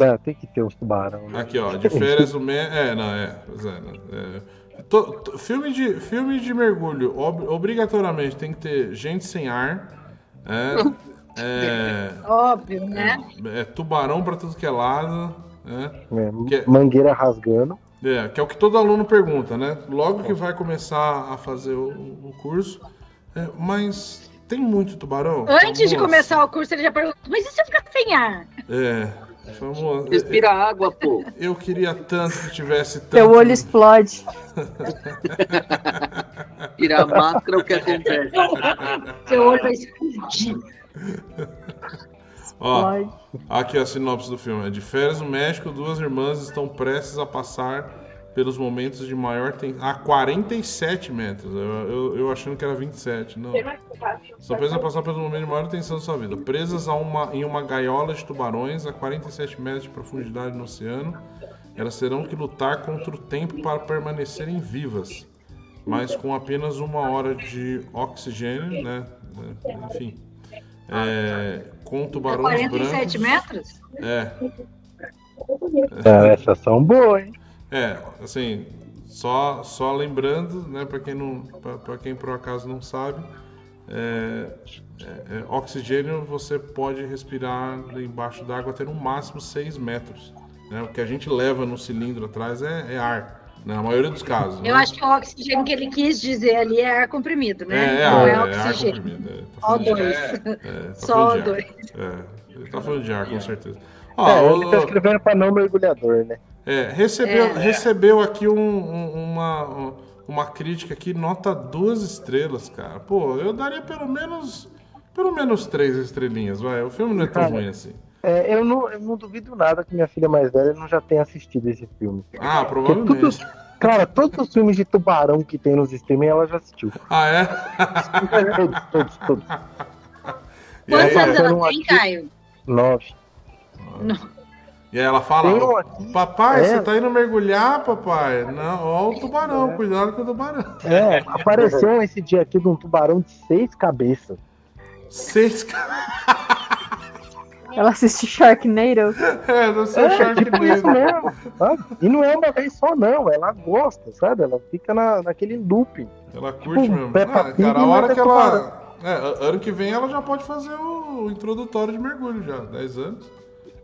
E: É, tem que ter os tubarão. Né?
A: Aqui, ó, de férias o me... É, não, é. Pois é, né, é. To- filme, de, filme de mergulho, ob- obrigatoriamente tem que ter gente sem ar. É, é,
B: Óbvio, né?
A: é tubarão pra tudo que é lado. né?
E: É,
A: Que-
E: Mangueira rasgando.
A: É, que é o que todo aluno pergunta, né? Logo que vai começar a fazer o, o curso. é, mas tem muito tubarão?
B: Antes de começar o curso, ele já perguntou, mas e se eu ficar sem ar?
A: É. Famoso.
F: Respira água, pô.
A: Eu queria tanto que tivesse tanto.
C: Teu olho explode.
F: Tira a máscara, o que acontece?
B: Seu olho vai explodir.
A: Ó, aqui a sinopse do filme. É de férias no México, duas irmãs estão prestes a passar pelos momentos de maior tensão. Ah, 47 metros. Eu, eu, eu achando que era 27. Não. Estão prestes a passar pelos momentos de maior tensão da sua vida. Presas a uma, em uma gaiola de tubarões a 47 metros de profundidade no oceano, elas terão que lutar contra o tempo para permanecerem vivas. Mas com apenas uma hora de oxigênio, né? É, Enfim. É, com tubarões
B: 47
A: brancos.
B: metros?
A: É,
E: Ah, essas são boas, hein?
A: é, assim, só, só lembrando, né, para quem não, para quem por acaso não sabe, é, é, é, oxigênio você pode respirar embaixo d'água até no máximo 6 metros. Né? O que a gente leva no cilindro atrás é, é ar? Na maioria dos casos.
B: Eu
A: né?
B: acho que o oxigênio que ele quis dizer ali é ar comprimido, né?
A: É, é
B: Não é
A: é ar
B: oxigênio.
A: comprimido. é, tá
B: Só
A: falando de-
B: dois.
A: é, tá
B: Só
A: falando de ar.
B: dois.
A: É, ele tá falando de ar, com certeza. Ó,
E: É,
A: o-
E: ele tá escrevendo pra não mergulhador, né?
A: É, recebeu,
B: É.
A: recebeu aqui um- um- uma, uma crítica aqui, nota duas estrelas, cara. Pô, eu daria pelo menos pelo menos três estrelinhas, vai. O filme não é tão
E: Cara,
A: ruim assim.
E: É, eu, não, eu não duvido nada que minha filha mais velha não já tenha assistido esse filme.
A: Ah, provavelmente.
E: todos, cara, todos os filmes de tubarão que tem nos streaming ela já assistiu.
A: Ah, é?
E: todos, todos, todos.
B: Quantos anos ela tem,
E: aqui-
B: Caio?
E: Nove.
A: e aí ela fala,
E: um
A: papai,
E: É.
A: você tá indo mergulhar, papai? Não, ó o tubarão, cuidado com o tubarão.
E: É, apareceu esse dia aqui de um tubarão de seis cabeças.
A: Seis
C: Ela assiste Sharknado.
A: É, não sei
E: É,
A: Sharknado.
E: tipo isso mesmo, sabe? E não é uma vez só, não. Ela gosta, sabe? Ela fica na, naquele looping.
A: Ela curte
E: Tipo,
A: mesmo.
E: Peppa
A: Ah,
E: Pig
A: cara, a hora
E: é
A: que ela. É, ano que vem ela já pode fazer o introdutório de mergulho já. 10 anos.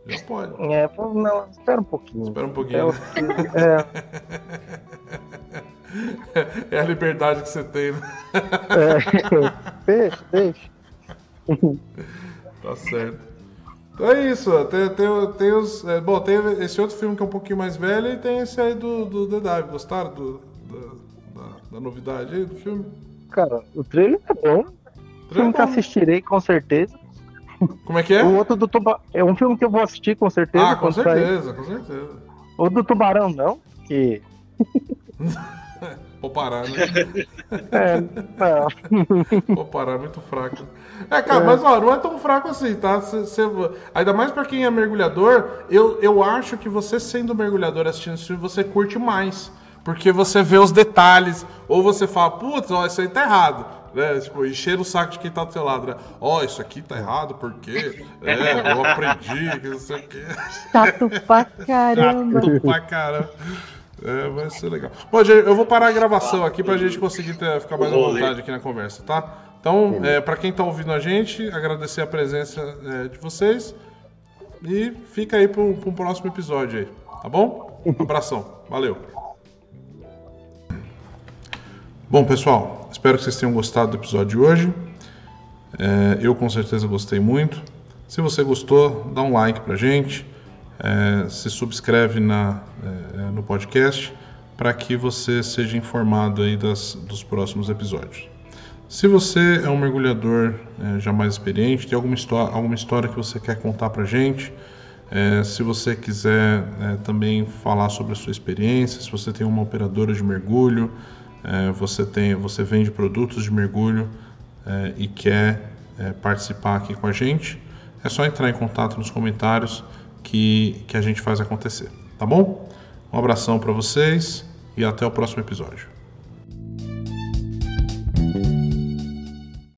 A: Já pode.
E: É, não, espera um pouquinho.
A: Espera um pouquinho.
E: É,
A: É a liberdade que você tem, né?
E: é, deixa, deixa.
A: Tá certo. Então é isso, tem, tem, tem os. é, bom, tem esse outro filme que é um pouquinho mais velho e tem esse aí do, do The Dive. Gostaram do, da, da, da novidade aí do filme?
E: Cara, o trailer é bom. Filme que
A: bom.
E: assistirei com certeza.
A: Como é que é?
E: O outro do tubarão. É um filme que eu vou assistir, com certeza.
A: Ah, com certeza, sair. com certeza.
E: O do tubarão, não? Que.
A: Vou parar, né?
E: É, não.
A: Vou parar, é muito fraco. É, cara, é. mas ó, não é tão fraco assim, tá? Cê, cê, ainda mais para quem é mergulhador, eu, eu acho que você sendo mergulhador assistindo esse filme, você curte mais. Porque você vê os detalhes, ou você fala, putz, ó, isso aí tá errado. Né? Tipo, encher o saco de quem tá do seu lado, né? Ó, oh, isso aqui tá errado, porque é, eu aprendi, que não sei o quê.
C: Chato pra caramba.
A: Chato pra caramba. É, vai ser legal. Bom, eu vou parar a gravação aqui pra gente conseguir ter, ficar mais à vontade aqui na conversa, tá? Então, é, para quem tá ouvindo a gente, agradecer a presença é, de vocês e fica aí para um próximo episódio aí, tá bom? Um abração, valeu. Bom, pessoal, espero que vocês tenham gostado do episódio de hoje. É, eu com certeza gostei muito. Se você gostou, dá um like pra gente é, se subscreve na, é, no podcast para que você seja informado aí das, dos próximos episódios. Se você é um mergulhador é, já mais experiente, tem alguma, alguma história que você quer contar para gente, é, se você quiser é, também falar sobre a sua experiência, se você tem uma operadora de mergulho, é, você, tem, você vende produtos de mergulho é, e quer é, participar aqui com a gente, é só entrar em contato nos comentários que, que a gente faz acontecer, tá bom? Um abração para vocês e até o próximo episódio.